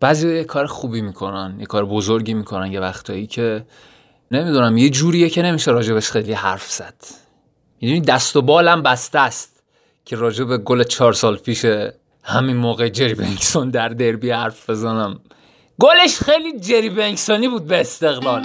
بعضی یه کار خوبی می‌کنن یه کار بزرگی می‌کنن یه وقتایی که نمی‌دونم یه جوریه که نمیشه راجبش خیلی حرف زد. می‌دونی دست و بالم بسته است که راجب گل چهار سال پیش همین موقع جری بنکسون در دربی حرف بزنم. گلش خیلی جری بنکسونی بود به استقلال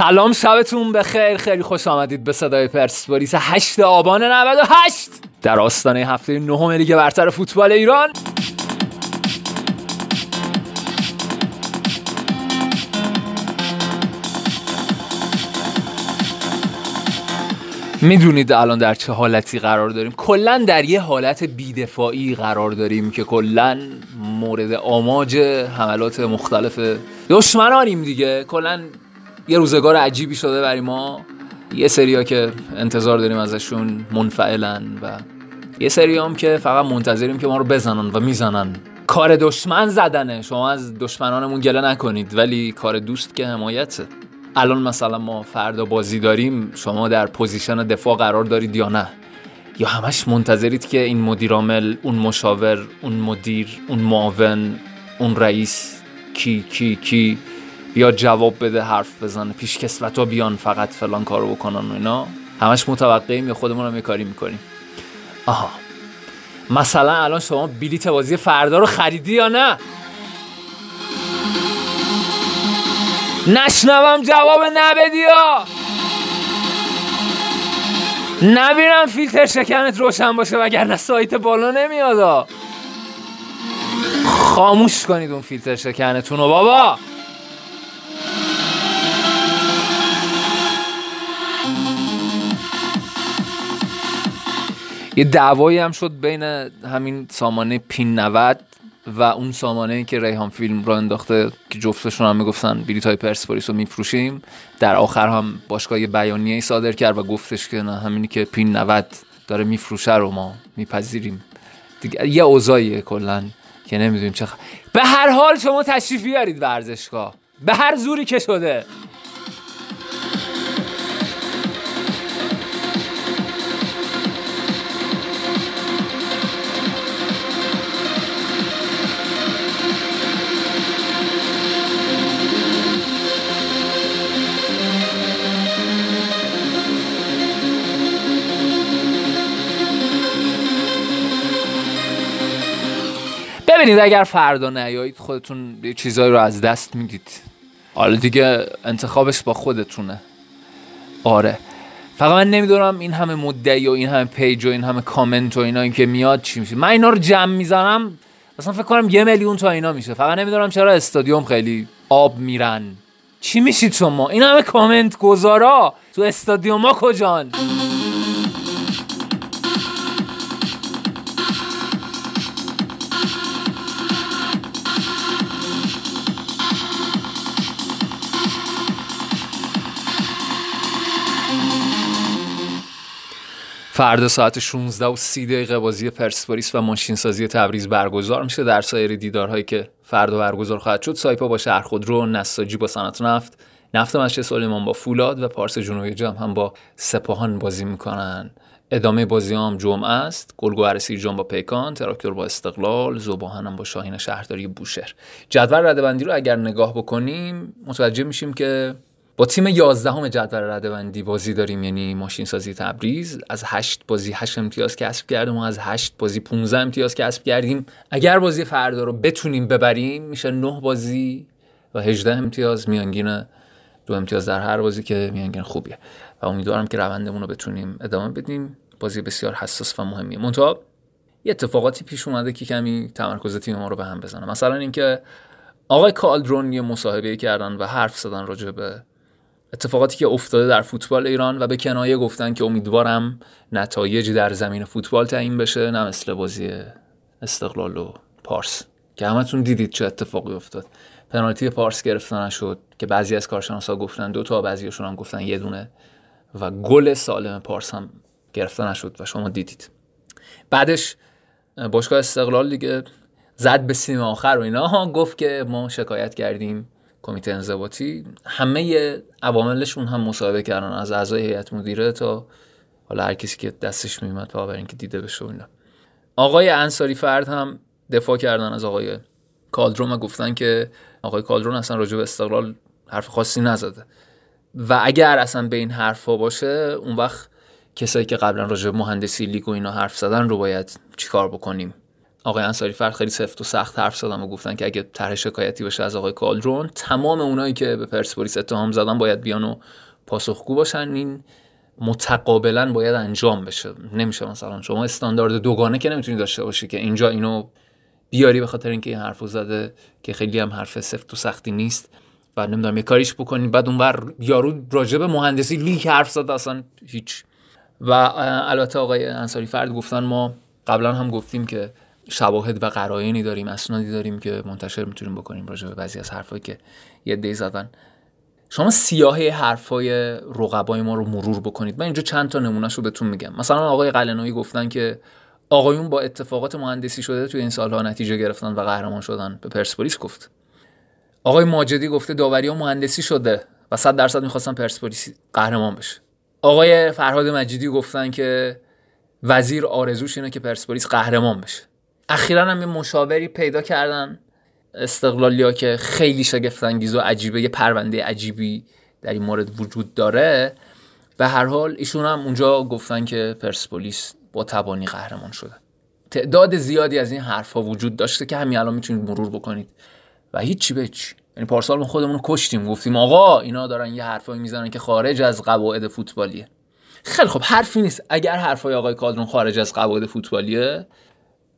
سلام شبتون بخیر. خیلی خوش آمدید به صدای پرسپولیس 8 آبان 98 در آستانه هفته نهم لیگ برتر فوتبال ایران. می‌دونید الان در چه حالتی قرار داریم. کلا در یه حالت بیدفاعی قرار داریم که کلا مورد آماج حملات مختلف دشمنانیم دیگه. کلا یه روزگار عجیبی شده برای ما. یه سریا که انتظار داریم ازشون منفعلن و یه سری هم که فقط منتظریم که ما رو بزنن و می‌زنن. کار دشمن زدنه. شما از دشمنانمون گله نکنید ولی کار دوست که حمایته. الان مثلا ما فردا بازی داریم شما در position دفاع قرار دارید یا نه؟ یا همش منتظرید که این مدیر عامل اون مشاور اون مدیر اون معاون اون رئیس کی کی کی بیا جواب بده حرف بزنه پیش کسوت ها بیان فقط فلان کارو بکنن و اینا. همش متوقعیم یا خودمون هم یه کاری می‌کنیم. آها. مثلا الان شما بلیت بازی فردا رو خریدی یا نه؟ نشنوم جواب نبدی یا نبینم فیلتر شکنت روشن باشه وگرنه سایت بالا نمیاد خاموش کنید اون فیلتر شکنتون رو بابا. یه دعوایی هم شد بین همین سامانه پین 90 و اون سامانه که ریحان فیلم را انداخته که جفتشون هم می‌گفتن بلیط های پرسپولیس رو میفروشیم. در آخر هم باشگاه یه بیانیه صادر کرد و گفتش که نه همینی که پین 90 داره میفروشه رو ما میپذیریم. دیگه یه اوضاعیه کلا که نمی‌دونیم چه به هر حال شما تشریف بیارید ورزشگاه. به هر زوری که شده. ببینید اگر فردا نیایید خودتون یه چیزایی رو از دست می‌دید. حالا دیگه انتخابش با خودتونه. آره. فقط من نمی‌دونم این همه مدعی و این همه page و این همه کامنت و اینا این که میاد چی میشه. من اینا رو جمع می‌زنم مثلا فکر کنم یه میلیون تا اینا میشه. فقط نمی‌دونم چرا استادیوم خیلی آب میرن. چی میشید شما این همه کامنت گذارا. تو استادیوم ها کجان؟ فردا ساعت 16 و 30 دقیقه بازی پرسپولیس و ماشین سازی تبریز برگزار میشه. در سایر دیدارهایی که فردا برگزار خواهد شد سایپا با شهر خودرو نساجی با صنعت نفت نفت مسجد سلیمان با فولاد و پارس جنوبی جام هم با سپاهان بازی می‌کنن. ادامه بازی هم جمعه است. گلگوهر سیرجان با پیکان تراکتور با استقلال زوباهن هم با شاهین شهرداری بوشهر. جدول ردبندی رو اگر نگاه بکنیم متوجه میشیم که با تیم 11 همه جدول ردبندی بازی داریم یعنی ماشین سازی تبریز. از 8 بازی 8 امتیاز کسب کردیم و از 8 بازی 15 امتیاز کسب کردیم. اگر بازی فردا رو بتونیم ببریم میشه 9 بازی و 18 امتیاز. میانگین دو امتیاز در هر بازی که میانگین خوبیه. و امیدوارم که روندمون رو بتونیم ادامه بدیم. بازی بسیار حساس و مهمیه. منتها یه اتفاقاتی پیش اومده که کمی تمرکز تیم ما رو به هم بزنه. مثلا اینکه آقای کالدرون یه مصاحبه کردن و حرف زدن راجع به اتفاقاتی که افتاده در فوتبال ایران و به کنایه گفتن که امیدوارم نتایجی در زمین فوتبال تعیین بشه نه مثل بازی استقلال و پارس. که همتون دیدید چه اتفاقی افتاد. پنالتی پارس گرفته نشد که بعضی از کارشناسا گفتن دو تا بعضیشون هم گفتن یه دونه و گل سالم پارس هم گرفته نشد و شما دیدید. بعدش باشگاه استقلال دیگه زد به سیم آخر و اینا. گفت که ما شکایت کردیم. کمیته انضباطی همه عواملشون هم مصاحبه کردن از اعضای هیئت مدیره تا حالا هر کسی که دستش میومد تا اینکه دیده بشه اینا. آقای انصاری فرد هم دفاع کردن از آقای کالدرون و گفتن که آقای کالدرون اصلا راجع به استقلال حرف خاصی نزده. و اگر اصلا به این حرفا باشه اون وقت کسایی که قبلا راجع به مهندسی لیگ و اینا حرف زدن رو باید چیکار بکنیم؟ آقای انصاری فرد خیلی سفت و سخت حرف زدن و گفتن که اگه طرح شکایتی باشه از آقای کالدرون تمام اونایی که به پرسپولیس اتهام زدن باید بیان و پاسخگو باشن. این متقابلا باید انجام بشه. نمیشه مثلا شما استاندارد دوگانه که نمی‌تونی داشته باشی که اینجا اینو بیاری به خاطر اینکه این حرفو زده که خیلی هم حرف سفت و سختی نیست و نمی‌دونم یه کاریش بکنی. بعد اونور یارو راجع به مهندسی لیک حرف زده اصلا هیچ. و البته آقای انصاری فرد گفتن ما قبلا هم گفتیم که شواهد و قرائنی داریم اسنادی داریم که منتشر می‌تونیم بکنیم راجع به بعضی از حرفایی که یه دی زدن. شما سیاهی حرفای رقبای ما رو مرور بکنید. من اینجا چند تا نمونهش رو بهتون میگم. مثلا آقای قلنوی گفتن که آقایون با اتفاقات مهندسی شده توی این سالها نتیجه گرفتن و قهرمان شدن. به پرسپولیس گفت. آقای ماجدی گفته داوری ها مهندسی شده و 100 درصد می‌خواستن پرسپولیس قهرمان بشه. آقای فرهاد مجیدی گفتن که وزیر آرزوش اینه که پرسپولیس قهرمان بشه. اخیرا هم یه مشاوری پیدا کردن. استقلالیا که خیلی شگفت انگیز و عجیبه یه پرونده عجیبی در این مورد وجود داره. به هر حال ایشون هم اونجا گفتن که پرسپولیس با تبانی قهرمان شده. تعداد زیادی از این حرفها وجود داشته که همین الان می‌تونید مرور بکنید. و هیچی به چی یعنی پارسال ما خودمون رو کشتیم گفتیم آقا اینا دارن یه حرفایی می‌زنن که خارج از قواعد فوتبالیه. خیلی خب حرفی نیست. اگر حرفای آقای کادرون خارج از قواعد فوتبالیه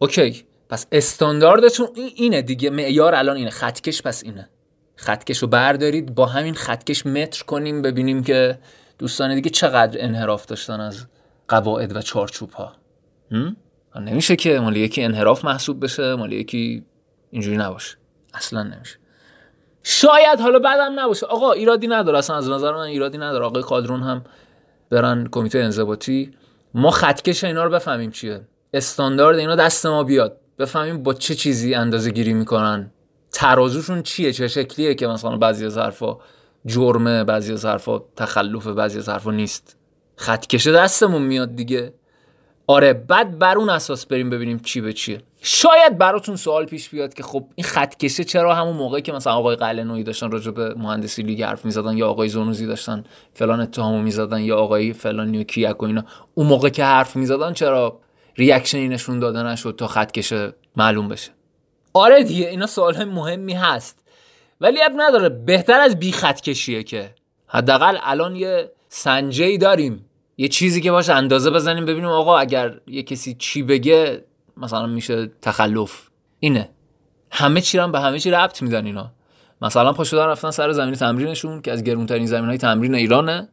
اوکی پس استانداردتون اینه دیگه معیار الان اینه. خطکش پس اینه. خطکش رو بردارید با همین خطکش متر کنیم ببینیم که دوستان دیگه چقدر انحراف داشتن از قواعد و چارچوب ها نمیشه که مال یکی انحراف محسوب بشه مال یکی اینجوری نباشه. اصلا نمیشه. شاید حالا بعدم نباشه. آقا ایرادی نداره. اصلا از نظر من ایرادی نداره. آقای کادرون هم برن کمیته انضباطی. ما خطکش اینا رو بفهمیم چیه. استاندارد اینا دست ما بیاد. بفهمیم با چه چیزی اندازه گیری می‌کنن. ترازوشون چیه؟ چه شکلیه که مثلا بعضی از حرفا جرمه بعضی از حرفا تخلف بعضی از حرفا نیست. خطکش دستمون میاد دیگه. آره بعد بر اون اساس بریم ببینیم چی به چیه. شاید براتون سوال پیش بیاد که خب این خطکشه چرا همون موقعی که مثلا آقای قلنویی داشتن راجع به مهندسی لیگ حرف می‌زدن یا آقای زونوزی داشتن فلان اتهامو می‌زدن یا آقای فلان و کیک و اینا اون موقع که حرف می‌زدن چرا ریاکشنی نشون داده نشد تا خطکش معلوم بشه. آره دیگه اینا سوال مهمی هست. ولی اب نداره بهتر از بی خطکشیه که. حداقل الان یه سنجه داریم. یه چیزی که باشه اندازه بزنیم ببینیم آقا اگر یه کسی چی بگه مثلا میشه تخلف. اینه. همه چی هم به همه چی ربط میدن اینا. مثلا پا شدن رفتن سر زمین تمرینشون که از گرونترین زمین های تمرین ایرانه.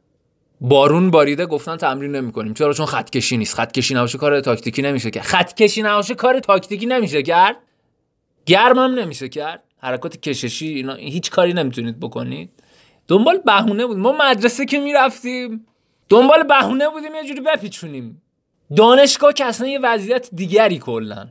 بارون باریده گفتن تمرین نمی‌کنیم. چرا؟ چون خط کشی نیست. خط کشی نباشه کار تاکتیکی نمیشه کرد. خط کشی نباشه کار تاکتیکی نمیشه کرد. گرمم نمیشه کرد. حرکات کششی اینا هیچ کاری نمی‌تونید بکنید. دنبال بهونه بود. ما مدرسه که می‌رفتیم دنبال بهونه بودیم یه جوری بپیچونیم. دانشگاه که اصلا یه وضعیت دیگری کلا.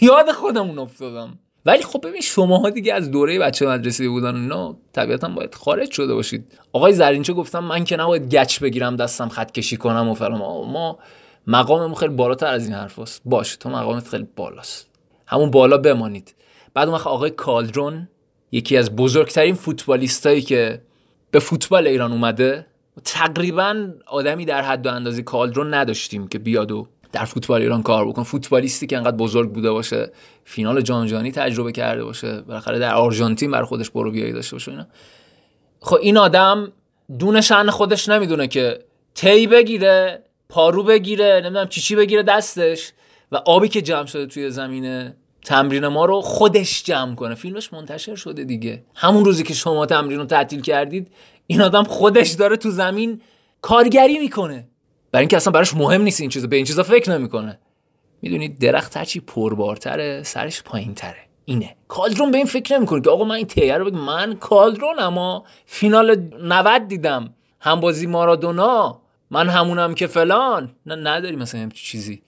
یاد خودمون افتادم. ولی خب ببین شماها دیگه از دوره بچه مدرسه بودن اینا طبیعتا باید خارج شده باشید. آقای زرینچه گفتم من که نباید گچ بگیرم دستم خط کشی کنم و فلان. ما مقاممون خیلی بالاتر از این حرفاست. باش تو مقامت خیلی بالاست. همون بالا بمانید. بعد اون آقای کالدرون یکی از بزرگترین فوتبالیستایی که به فوتبال ایران اومده تقریبا آدمی در حد و اندازه کالدرون نداشتیم که بیاد و در فوتبال ایران کار بکن. فوتبالیستی که انقدر بزرگ بوده باشه فینال جام جهانی تجربه کرده باشه بالاخره در آرژانتین بر خودش برو بیایی داشته باشه اینا. خب این آدم دون شأن خودش نمی‌دونه که تی بگیره پارو بگیره نمی‌دونم چی چی بگیره دستش و آبی که جمع شده توی زمین تمرین ما رو خودش جمع کنه. فیلمش منتشر شده دیگه. همون روزی که شما تمرین رو تعطیل کردید این آدم خودش داره تو زمین کارگری می‌کنه. برای اینکه اصلا براش مهم نیست این چیزا به این چیزا فکر نمی‌کنه. می‌دونید درخت هرچی پربارتره سرش پایینتره. اینه. کالدرون به این فکر نمی‌کنه که آقا من این تیه رو بگم. من کالدرون اما فینال 90 دیدم. هم بازی مارادونا. من همونم که فلان. نه نداری مثلا همچین چیزی.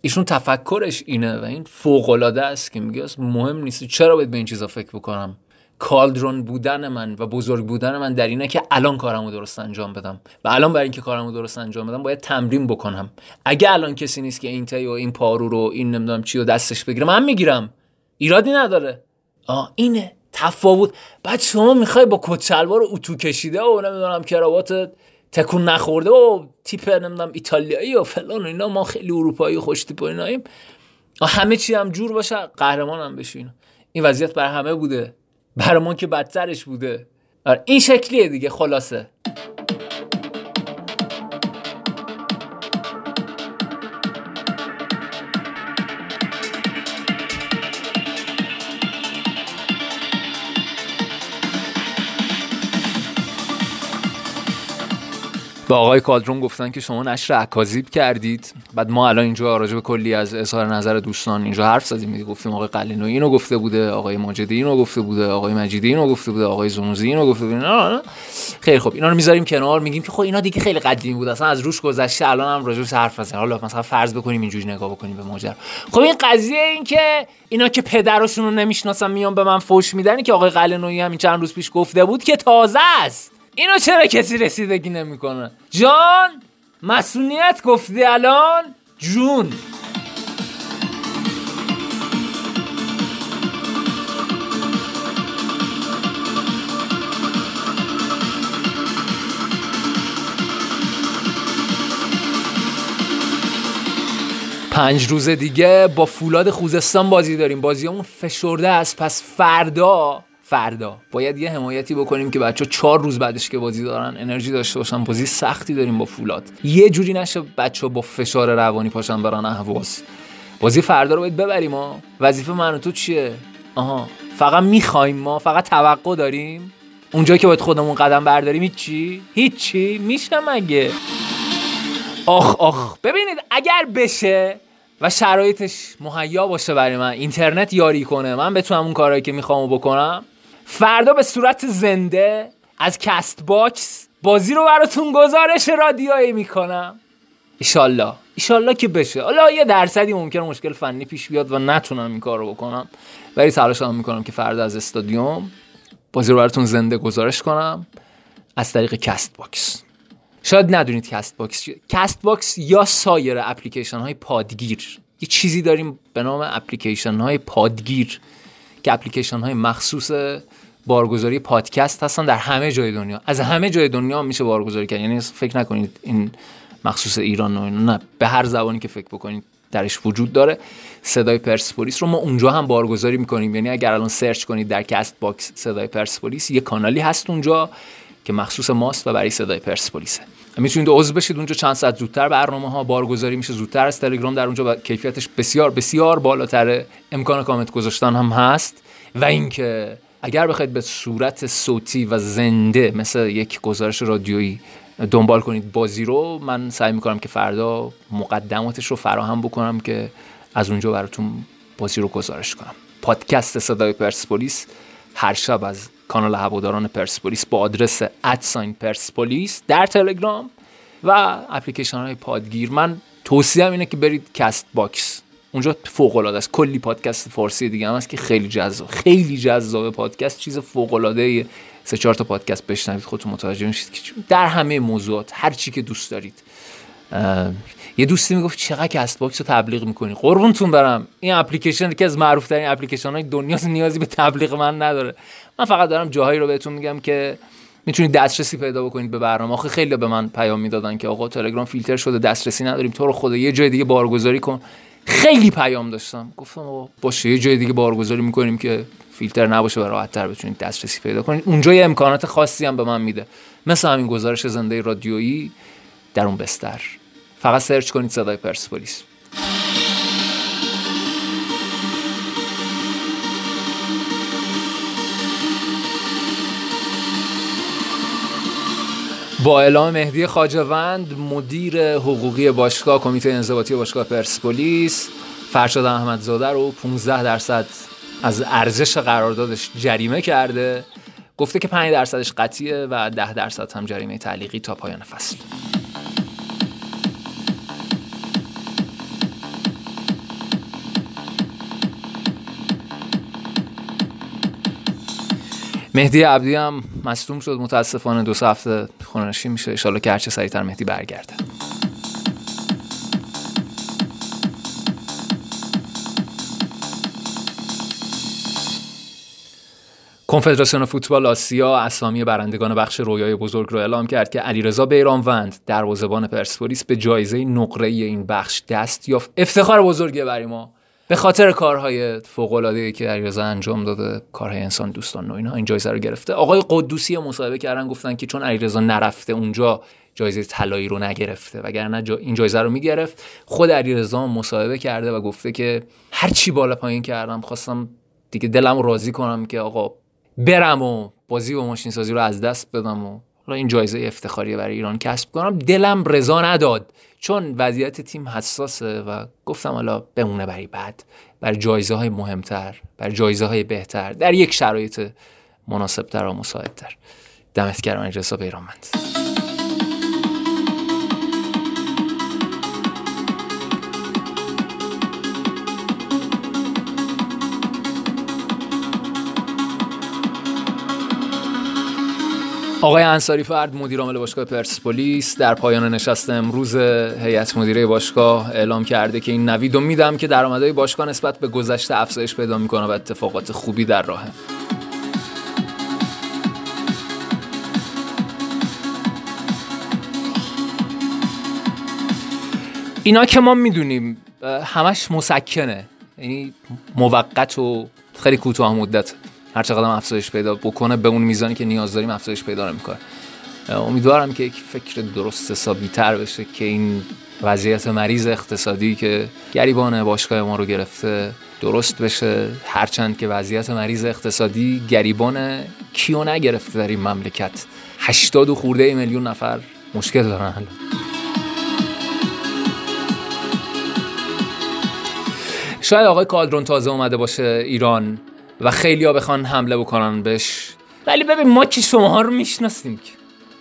ایشون تفکرش اینه و این فوق العاده است که میگه مهم نیست. چرا باید به این چیزا فکر بکنم؟ کالدرون بودن من و بزرگ بودن من در اینه که الان کارمو درست انجام بدم. و الان برای اینکه کارمو درست انجام بدم باید تمرین بکنم. اگه الان کسی نیست که این تی و این پارو رو این نمی‌دونم چی رو دستش بگیره من می‌گیرم. ایرادی نداره. آه اینه. تفاوت. بعد شما می‌خوای با کچلوار اتو کشیده و نمی‌دونم کراوات تکون نخورده و تیپ نمی‌دونم ایتالیایی و فلان و اینا ما خیلی اروپایی خوش تیپ همه چی هم جور باشه قهرمان هم بشین. این وضعیت بر همه بوده. برامون که بدترش بوده. آره، این شکلیه دیگه خلاصه. به آقای کادرون گفتن که شما نشر اکاذیب کردید. بعد ما الان اینجا راجع به کلی از اظهار نظر دوستان اینجا حرف زدیم. گفتیم آقای قلینو اینو گفته بوده آقای ماجدی اینو گفته بوده آقای مجیدی اینو گفته بوده آقای زنوزی اینو گفته بوده. نه نه. خیلی خب اینا رو می‌ذاریم کنار میگیم که خب اینا دیگه خیلی قدیمی بود. اصلا از روش گذشته الان هم راجع حرف بزنیم حالا مثلا فرض بکنیم اینجوری نگاه بکنیم به ماجرا. خب این قضیه این که اینا که پدرشون رو نمی‌شناسن میان به من فوش میدن که آقای قلنویی همین چند روز پیش گفته بود که تازه است. اینو چرا کسی رسیدگی نمی‌کنه؟ جان مسئولیت گفتی الان جون. پنج روز دیگه با فولاد خوزستان بازی داریم. بازی همون فشرده است پس فردا فردا. باید یه حمایتی بکنیم که بچه چهار روز بعدش که بازی دارن انرژی داشته باشن بازی سختی داریم با فولاد. یه جوری نشه بچه با فشار روانی پاشن بران اهواز. بازی فردا رو باید ببریم ما وظیفه من تو چیه؟ آها فقط می‌خوایم ما فقط توقع داریم. اونجا که باید خودمون قدم برداریم هیچی هیچی میشه مگه؟ آخ آخ. ببینید اگر بشه و شرایطش مهیا باشه برای من اینترنت یاری کنه من بتونم اون کارهایی که می‌خوام بکنم فردا به صورت زنده از Castbox بازی رو براتون گزارش رادیویی می‌کنم. ایشالله. ایشالله که بشه. حالا یه درصدی ممکنه مشکل فنی پیش بیاد و نتونم این کار رو بکنم. ولی تلاش هم می‌کنم که فردا از استادیوم بازی رو براتون زنده گزارش کنم. از طریق Castbox شاید ندونید Castbox Castbox یا سایر اپلیکیشن های پادگیر. یه چیزی داریم به نام اپلیکیشن های پادگیر. که اپلیکیشن های مخصوص بارگذاری پادکست هستن در همه جای دنیا. از همه جای دنیا میشه بارگذاری کرد. یعنی فکر نکنید این مخصوص ایران و نه به هر زبانی که فکر بکنید درش وجود داره. صدای پرسپولیس رو ما اونجا هم بارگذاری می‌کنیم. یعنی اگر الان search کنید در Castbox صدای پرسپولیس یه کانالی هست اونجا که مخصوص ماست و برای صدای پرسپولیسه. می‌تونید عضو بشید اونجا چند ساعت زودتر برنامه ها بارگذاری میشه زودتر از تلگرام در اونجا کیفیتش بسیار بسیار بالاتره امکان کامنت گذاشتن هم هست. و اینکه اگر بخواید به صورت صوتی و زنده مثل یک گزارش رادیویی دنبال کنید بازی رو من سعی می‌کنم که فردا مقدماتش رو فراهم بکنم که از اونجا براتون بازی رو گزارش کنم. پادکست صدای پرسپولیس هر شب از کانال هواداران پرسپولیس با آدرس ادساین پرسپولیس در تلگرام و اپلیکیشن های پادگیر. من توصیه اینه که برید Castbox اونجا فوق العاده است. کلی پادکست فارسی دیگه هم هست که خیلی جذاب خیلی جذاب پادکست. چیز فوق العاده سه چهار تا پادکست بشنوید خودتون متوجه میشید که در همه موضوعات هر چی که دوست دارید. یه دوستی می‌گفت چقدر Castbox رو تبلیغ می‌کنی؟ قربونتون برم. این اپلیکیشن که از معروف ترین اپلیکیشن های دنیا نیازی به تبلیغ من نداره. من فقط دارم جاهایی رو بهتون میگم که می‌تونید دسترسی پیدا بکنید به برنامه. آخه خیلی به من پیام می‌دادن که آقا تلگرام فیلتر شده دسترسی نداریم تو رو خدا یه جای دیگه بارگذاری کن. خیلی پیام داشتم. گفتم باشه یه جای دیگه بارگذاری می‌کنیم که فیلتر نباشه و راحت تر بتونید دسترسی پیدا کنید. اونجا یه امکانات خاصی هم به من میده. مثل همین گزارش زنده رادیویی در اون بستر. فقط سرچ کنید صدای پرسپولیس. با اعلام مهدی خاجوند مدیر حقوقی باشگاه کمیته انضباطی باشگاه پرسپولیس فرشاد احمدزاده رو 15 درصد از ارزش قراردادش جریمه کرده. گفته که 5 درصدش قطعیه و 10 درصد هم جریمه تعلیقی تا پایان فصل. مهدی عبدی هم مصدوم شد متاسفانه دو هفته خونشی میشه. انشالله که هرچه سریعتر مهدی برگرده. کنفدراسیون فوتبال آسیا اسامی برندگان بخش رویای بزرگ رو اعلام کرد که علیرضا بیرانوند دروازه‌بان پرسپولیس به جایزه نقره این بخش دست یافت. افتخار بزرگی برای ما. به خاطر کارهای فوق که علیرضا انجام داده کارهای انسان دوستان و اینا این جایزه رو گرفته. آقای قدوسی مصاحبه کردن گفتن که چون علیرضا نرفته اونجا جایزه طلایی رو نگرفته وگرنه جا این جایزه رو می‌گرفت. خود علیرضا مصاحبه کرده و گفته که هر چی بالا پایین کردم خواستم دیگه دلم راضی کنم که آقا برم و بازی و ماشین سازی رو از دست بدم و این جایزه افتخاری برای ایران کسب کنم. دلم رضا نداد. چون وضعیت تیم حساسه و گفتم حالا بمونه برای بعد. بر جایزه های مهمتر بر جایزه های بهتر در یک شرایط مناسبتر و مساعدتر. دمت گرم اجرسا بیرانمند آقای انصاری فرد مدیر عامل باشگاه پرسپولیس. در پایان نشست امروز هیئت مدیره باشگاه اعلام کرده که این نوید میدم که درآمدهای باشگاه نسبت به گذشته افزایش پیدا می‌کنه و اتفاقات خوبی در راهه. اینا که ما می‌دونیم همش مسکنه. یعنی موقت و خیلی کوتاه مدت. هر چقدر افزایش پیدا بکنه به اون میزانی که نیاز داریم افزایش پیدا نمی‌کنه. امیدوارم که یک فکر درست حسابی تر بشه که این وضعیت مریض اقتصادی که گریبان باشگاه ما رو گرفته درست بشه. هرچند که وضعیت مریض اقتصادی گریبان کیو نگرفته در این مملکت. 80 و خورده میلیون نفر مشکل دارن شاید آقای کالدرون تازه اومده باشه ایران. و خیلی ها بخوان حمله بکنن بهش. ولی ببین ما که شما رو می‌شناسیم که.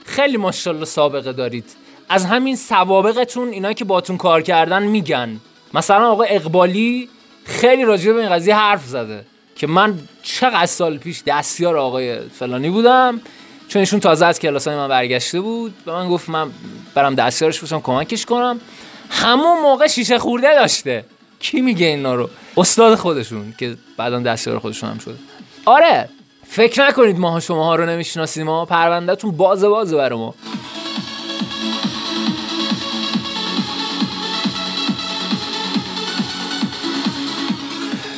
خیلی ماشاءالله سابقه دارید. از همین سوابقتون اینا که باتون کار کردن میگن. مثلا آقای اقبالی خیلی راجع به این قضیه حرف زده که من چقدر سال پیش دستیار آقای فلانی بودم چون ایشون تازه از کلاسای من برگشته بود. به من گفت من برم دستیارش باشم کمکش کنم. همون موقع شیشه خورده داشته. کی میگه اینا رو؟ استاد خودشون که بعدا دستیار خودشون هم شده آره فکر نکنید ماها شماها رو نمی‌شناسیم ما پروندهتون بازه بازه برای ما.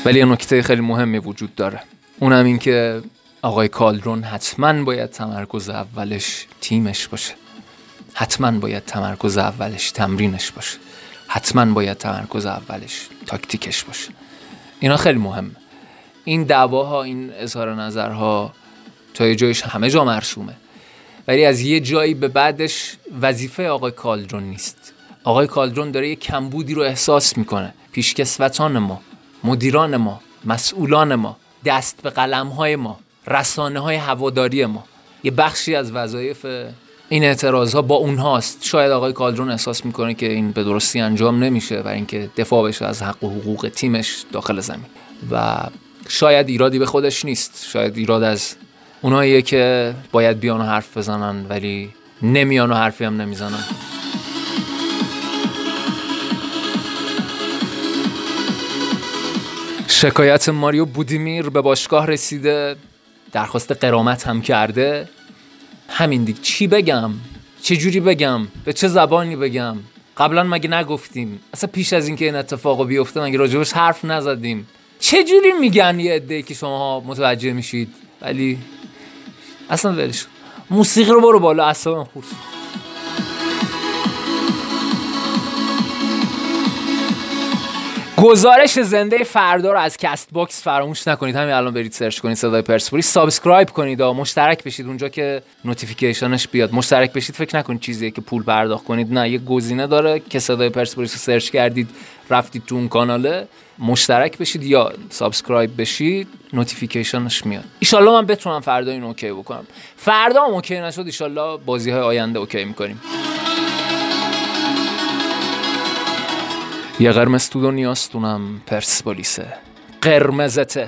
ولی یه نکته خیلی مهمی وجود داره. اونم این که آقای کالدرون حتما باید تمرکز اولش تیمش باشه. حتما باید تمرکز اولش تمرینش باشه. حتما باید تمرکز اولش تاکتیکش باشه. اینا خیلی مهمه این دعواها این اظهار نظرها تا یه جایش همه جا مرسومه. ولی از یه جایی به بعدش وظیفه آقای کالدرون نیست. آقای کالدرون داره یه کمبودی رو احساس می‌کنه. پیشکسوتان ما مدیران ما مسئولان ما دست به قلم های ما رسانه های هواداری ما. یه بخشی از وظایف این اعتراض ها با اونهاست. شاید آقای کالدرون احساس می‌کنه که این به درستی انجام نمیشه و اینکه دفاع بشه از حق و حقوق تیمش داخل زمین. و شاید ایرادی به خودش نیست. شاید ایراد از اوناییه که باید بیان و حرف بزنن ولی نمیان و حرفی هم نمی‌زنن. شکایت ماریو بودیمیر به باشگاه رسیده درخواست قرامت هم کرده. همین دیگه. چی بگم؟ چه جوری بگم؟ به چه زبانی بگم؟ قبلا مگه نگفتیم؟ اصلا پیش از اینکه این اتفاق بیفته مگه راجبش حرف نزدیم؟ چه جوری میگن یه عده که شما متوجه میشید؟ ولی اصلا ولش موسیقی رو برو بالا. اصلا خوش گزارش زنده فردا رو از Castbox فراموش نکنید. همین الان برید search کنید صدای پرسپولیس. subscribe کنید و مشترک بشید اونجا که notification ش بیاد. مشترک بشید. فکر نکنید چیزیه که پول پرداخت کنید. نه یه گزینه داره که صدای پرسپولیس رو search کردید رفتید تو اون کاناله. مشترک بشید یا subscribe بشید notification ش میاد. ایشالله من بتونم فردا این okay بکنم. فردا okay نشد ایشالله بازی های آینده okay می‌کنیم. یه قرمز تو دنیاست اونم پرسپولیسه قرمزته.